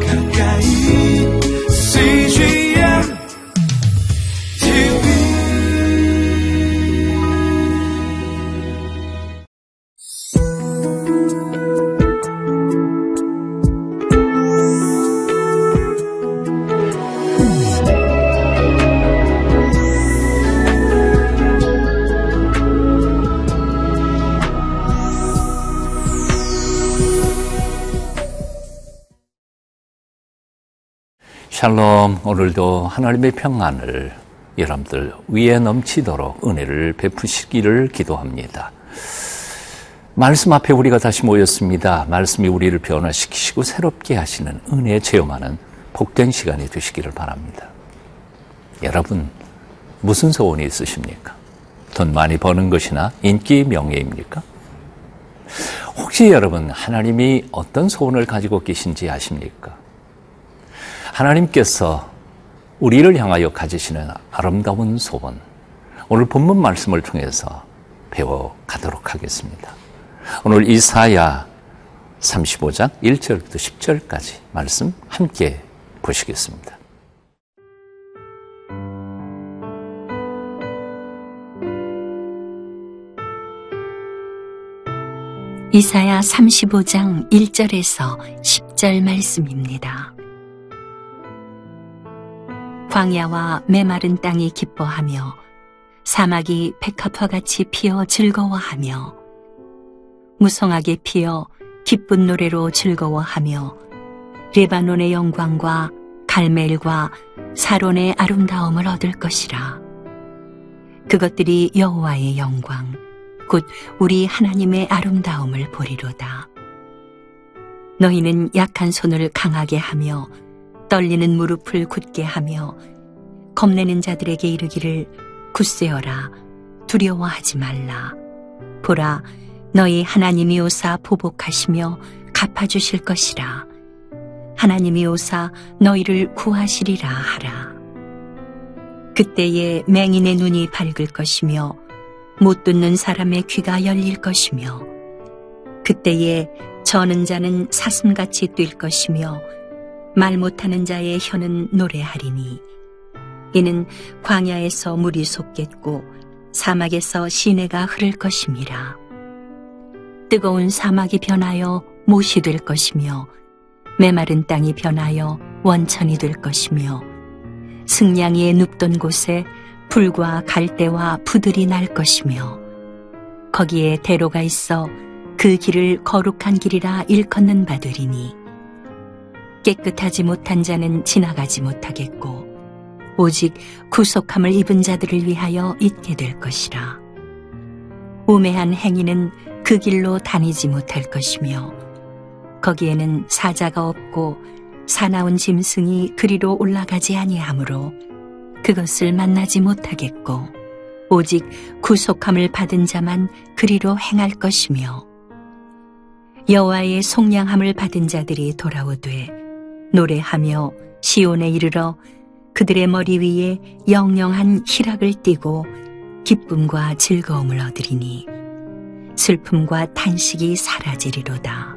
가까 샬롬 오늘도 하나님의 평안을 여러분들 위에 넘치도록 은혜를 베푸시기를 기도합니다. 말씀 앞에 우리가 다시 모였습니다. 말씀이 우리를 변화시키시고 새롭게 하시는 은혜 체험하는 복된 시간이 되시기를 바랍니다. 여러분 무슨 소원이 있으십니까? 돈 많이 버는 것이나 인기 명예입니까? 혹시 여러분 하나님이 어떤 소원을 가지고 계신지 아십니까? 하나님께서 우리를 향하여 가지시는 아름다운 소원, 오늘 본문 말씀을 통해서 배워가도록 하겠습니다. 오늘 이사야 35장 1절부터 10절까지 말씀 함께 보시겠습니다. 이사야 35장 1절에서 10절 말씀입니다. 광야와 메마른 땅이 기뻐하며 사막이 백합화 같이 피어 즐거워하며 무성하게 피어 기쁜 노래로 즐거워하며 레바논의 영광과 갈멜과 사론의 아름다움을 얻을 것이라. 그것들이 여호와의 영광, 곧 우리 하나님의 아름다움을 보리로다. 너희는 약한 손을 강하게 하며 떨리는 무릎을 굳게 하며 겁내는 자들에게 이르기를 굳세어라 두려워하지 말라. 보라 너희 하나님이 오사 보복하시며 갚아주실 것이라. 하나님이 오사 너희를 구하시리라 하라. 그때에 맹인의 눈이 밝을 것이며 못 듣는 사람의 귀가 열릴 것이며 그때에 저는 자는 사슴같이 뛸 것이며 말 못하는 자의 혀는 노래하리니. 이는 광야에서 물이 솟겠고 사막에서 시내가 흐를 것임이라. 뜨거운 사막이 변하여 못이 될 것이며 메마른 땅이 변하여 원천이 될 것이며 승냥이의 눕던 곳에 불과 갈대와 부들이 날 것이며 거기에 대로가 있어 그 길을 거룩한 길이라 일컫는 바들이니 깨끗하지 못한 자는 지나가지 못하겠고 오직 구속함을 입은 자들을 위하여 있게 될 것이라. 우매한 행위는 그 길로 다니지 못할 것이며 거기에는 사자가 없고 사나운 짐승이 그리로 올라가지 아니하므로 그것을 만나지 못하겠고 오직 구속함을 받은 자만 그리로 행할 것이며 여호와의 속량함을 받은 자들이 돌아오되 노래하며 시온에 이르러 그들의 머리 위에 영영한 희락을 띠고 기쁨과 즐거움을 얻으리니 슬픔과 탄식이 사라지리로다.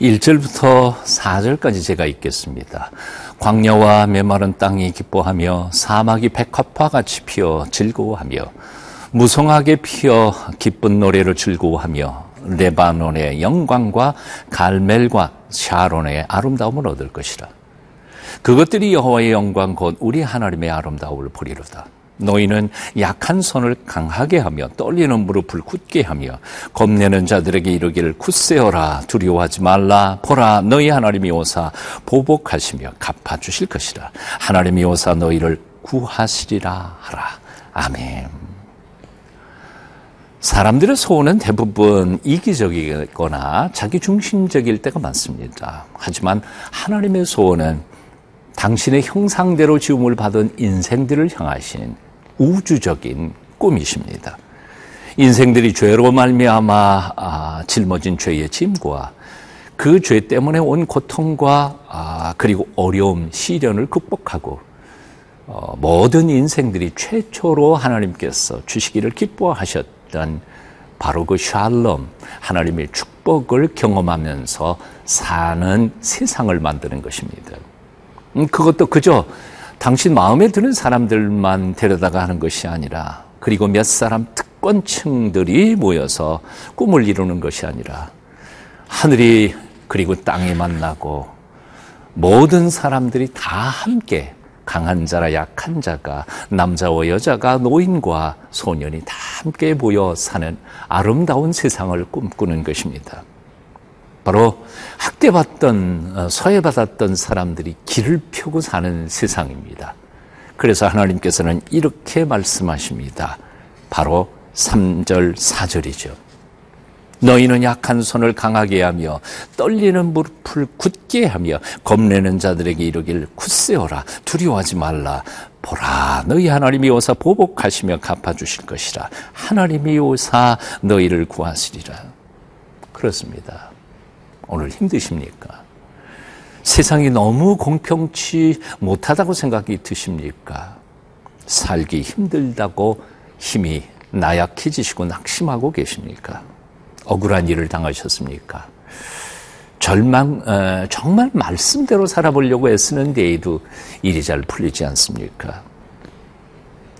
1절부터 4절까지 제가 읽겠습니다. 광야와 메마른 땅이 기뻐하며 사막이 백합화 같이 피어 즐거워하며 무성하게 피어 기쁜 노래를 즐거워하며 레바논의 영광과 갈멜과 샤론의 아름다움을 얻을 것이라. 그것들이 여호와의 영광 곧 우리 하나님의 아름다움을 보리로다. 너희는 약한 손을 강하게 하며 떨리는 무릎을 굳게 하며 겁내는 자들에게 이르기를 굳세어라. 두려워하지 말라. 보라 너희 하나님이 오사 보복하시며 갚아 주실 것이라. 하나님이 오사 너희를 구하시리라 하라. 아멘 사람들의 소원은 대부분 이기적이거나 자기 중심적일 때가 많습니다. 하지만 하나님의 소원은 당신의 형상대로 지음을 받은 인생들을 향하신 우주적인 꿈이십니다. 인생들이 죄로 말미암아 아, 짊어진 죄의 짐과 그 죄 때문에 온 고통과 아, 그리고 어려움, 시련을 극복하고 어, 모든 인생들이 최초로 하나님께서 주시기를 기뻐하셨 던 바로 그 샬롬, 하나님의 축복을 경험하면서 사는 세상을 만드는 것입니다. 음, 그것도 그저 당신 마음에 드는 사람들만 데려다가 하는 것이 아니라 그리고 몇 사람 특권층들이 모여서 꿈을 이루는 것이 아니라 하늘이 그리고 땅이 만나고 모든 사람들이 다 함께 강한 자라 약한 자가 남자와 여자가 노인과 소년이 다 함께 모여 사는 아름다운 세상을 꿈꾸는 것입니다. 바로 학대받던 어, 서해받았던 사람들이 길을 펴고 사는 세상입니다. 그래서 하나님께서는 이렇게 말씀하십니다. 바로 3절 4절이죠. 너희는 약한 손을 강하게 하며 떨리는 무릎을 굳게 하며 겁내는 자들에게 이르길 굳세어라 두려워하지 말라 보라 너희 하나님이 오사 보복하시며 갚아주실 것이라 하나님이 오사 너희를 구하시리라 그렇습니다 오늘 힘드십니까? 세상이 너무 공평치 못하다고 생각이 드십니까? 살기 힘들다고 힘이 나약해지시고 낙심하고 계십니까? 억울한 일을 당하셨습니까? 절망, 어, 정말 말씀대로 살아보려고 애쓰는데에도 일이 잘 풀리지 않습니까?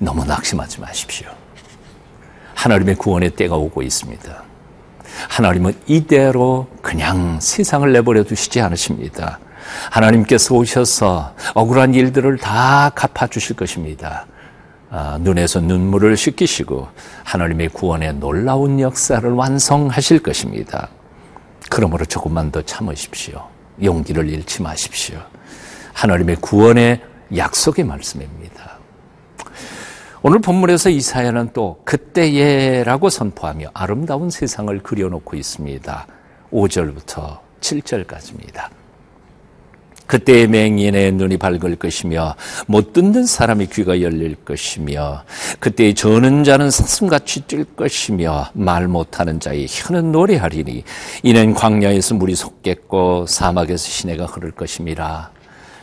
너무 낙심하지 마십시오. 하나님의 구원의 때가 오고 있습니다. 하나님은 이대로 그냥 세상을 내버려 두시지 않으십니다. 하나님께서 오셔서 억울한 일들을 다 갚아주실 것입니다. 아, 눈에서 눈물을 씻기시고 하나님의 구원의 놀라운 역사를 완성하실 것입니다. 그러므로 조금만 더 참으십시오. 용기를 잃지 마십시오. 하나님의 구원의 약속의 말씀입니다. 오늘 본문에서 이사야는 또 그때예라고 선포하며 아름다운 세상을 그려놓고 있습니다. 5절부터 7절까지입니다. 그때의 맹인의 눈이 밝을 것이며 못 듣는 사람의 귀가 열릴 것이며 그때의 저는 자는 사슴같이 뛸 것이며 말 못하는 자의 혀는 노래하리니 이는 광야에서 물이 솟겠고 사막에서 시내가 흐를 것임이라.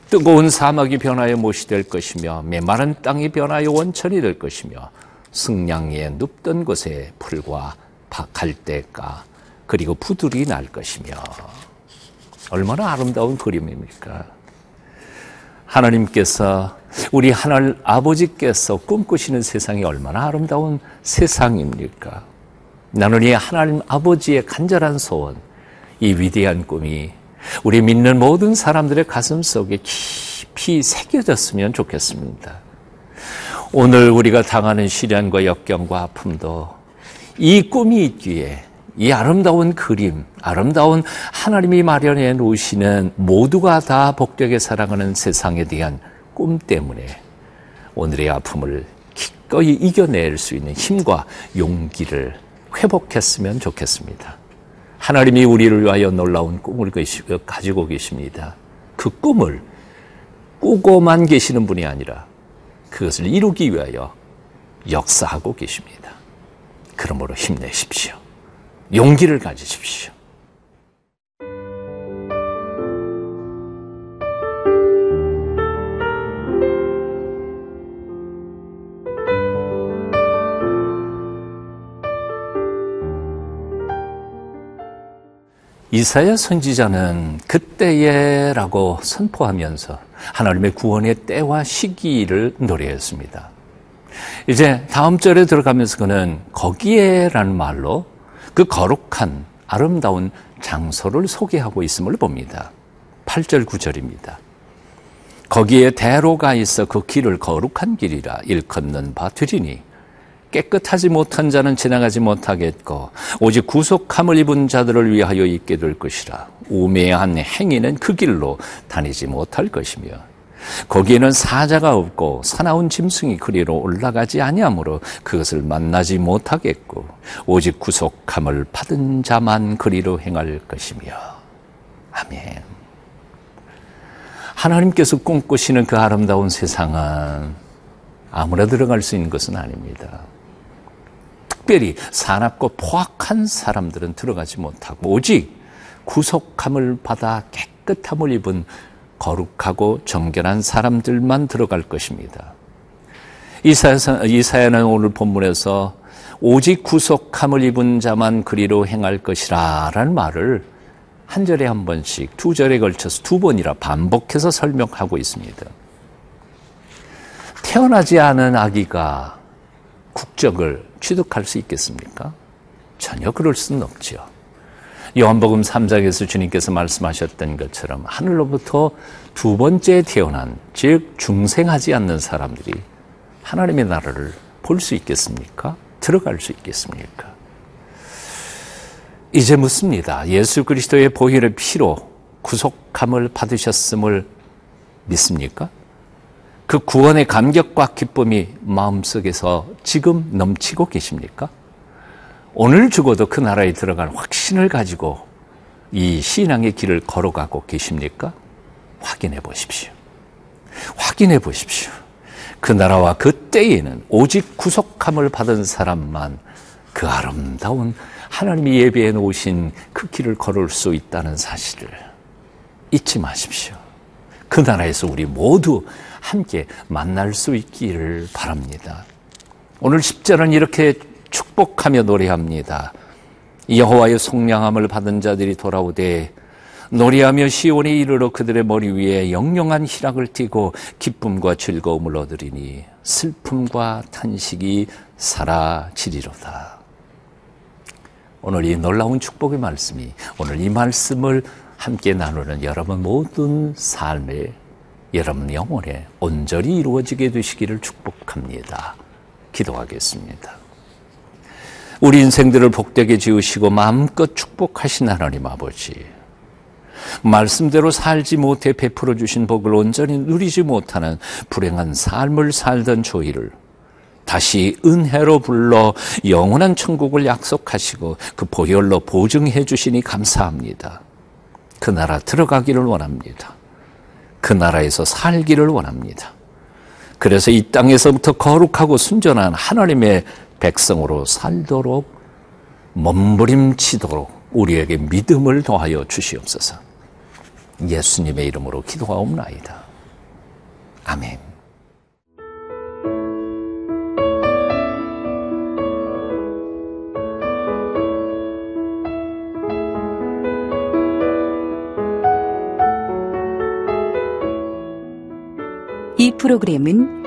뜨거운 사막이 변하여 못이 될 것이며 메마른 땅이 변하여 원천이 될 것이며 승냥이에 눕던 곳에 풀과 갈대가 그리고 부들이 날 것이며 얼마나 아름다운 그림입니까? 하나님께서 우리 하늘 아버지께서 꿈꾸시는 세상이 얼마나 아름다운 세상입니까? 나는 이 하나님 아버지의 간절한 소원, 이 위대한 꿈이 우리 믿는 모든 사람들의 가슴 속에 깊이 새겨졌으면 좋겠습니다. 오늘 우리가 당하는 시련과 역경과 아픔도 이 꿈이 있기에 이 아름다운 그림, 아름다운 하나님이 마련해 놓으시는 모두가 다 복되게 살아가는 세상에 대한 꿈 때문에 오늘의 아픔을 기꺼이 이겨낼 수 있는 힘과 용기를 회복했으면 좋겠습니다. 하나님이 우리를 위하여 놀라운 꿈을 가지고 계십니다. 그 꿈을 꾸고만 계시는 분이 아니라 그것을 이루기 위하여 역사하고 계십니다. 그러므로 힘내십시오. 용기를 가지십시오. 이사야 선지자는 그때에라고 선포하면서 하나님의 구원의 때와 시기를 노래했습니다. 이제 다음 절에 들어가면서 그는 거기에라는 말로 그 거룩한 아름다운 장소를 소개하고 있음을 봅니다. 8절 9절입니다. 거기에 대로가 있어 그 길을 거룩한 길이라 일컫는 바 되리니 깨끗하지 못한 자는 지나가지 못하겠고 오직 구속함을 입은 자들을 위하여 있게 될 것이라 우매한 행위는 그 길로 다니지 못할 것이며 거기에는 사자가 없고 사나운 짐승이 그리로 올라가지 아니하므로 그것을 만나지 못하겠고 오직 구속함을 받은 자만 그리로 행할 것이며 아멘. 하나님께서 꿈꾸시는 그 아름다운 세상은 아무나 들어갈 수 있는 것은 아닙니다. 특별히 사납고 포악한 사람들은 들어가지 못하고 오직 구속함을 받아 깨끗함을 입은 거룩하고 정결한 사람들만 들어갈 것입니다. 이사야, 이사야는 오늘 본문에서 오직 구속함을 입은 자만 그리로 행할 것이라 라는 말을 한 절에 한 번씩 두 절에 걸쳐서 두 번이라 반복해서 설명하고 있습니다. 태어나지 않은 아기가 국적을 취득할 수 있겠습니까? 전혀 그럴 수는 없지요. 요한복음 3장에서 주님께서 말씀하셨던 것처럼 하늘로부터 두 번째 태어난 즉 중생하지 않는 사람들이 하나님의 나라를 볼 수 있겠습니까? 들어갈 수 있겠습니까? 이제 묻습니다. 예수 그리스도의 보혈의 피로 구속함을 받으셨음을 믿습니까? 그 구원의 감격과 기쁨이 마음속에서 지금 넘치고 계십니까? 오늘 죽어도 그 나라에 들어갈 확신을 가지고 이 신앙의 길을 걸어가고 계십니까? 확인해 보십시오. 확인해 보십시오. 그 나라와 그 때에는 오직 구속함을 받은 사람만 그 아름다운 하나님이 예비해 놓으신 그 길을 걸을 수 있다는 사실을 잊지 마십시오. 그 나라에서 우리 모두 함께 만날 수 있기를 바랍니다. 오늘 10절은 이렇게 축복하며 노래합니다. 여호와의 속량함을 받은 자들이 돌아오되 노래하며 시온에 이르러 그들의 머리 위에 영영한 희락을 띠고 기쁨과 즐거움을 얻으리니 슬픔과 탄식이 사라지리로다. 오늘 이 놀라운 축복의 말씀이 오늘 이 말씀을 함께 나누는 여러분 모든 삶에 여러분 영혼에 온전히 이루어지게 되시기를 축복합니다. 기도하겠습니다. 우리 인생들을 복되게 지으시고 마음껏 축복하신 하나님 아버지. 말씀대로 살지 못해 베풀어 주신 복을 온전히 누리지 못하는 불행한 삶을 살던 저희를 다시 은혜로 불러 영원한 천국을 약속하시고 그 보혈로 보증해 주시니 감사합니다. 그 나라 들어가기를 원합니다. 그 나라에서 살기를 원합니다. 그래서 이 땅에서부터 거룩하고 순전한 하나님의 백성으로 살도록 몸부림치도록 우리에게 믿음을 더하여 주시옵소서. 예수님의 이름으로 기도하옵나이다. 아멘. 이 프로그램은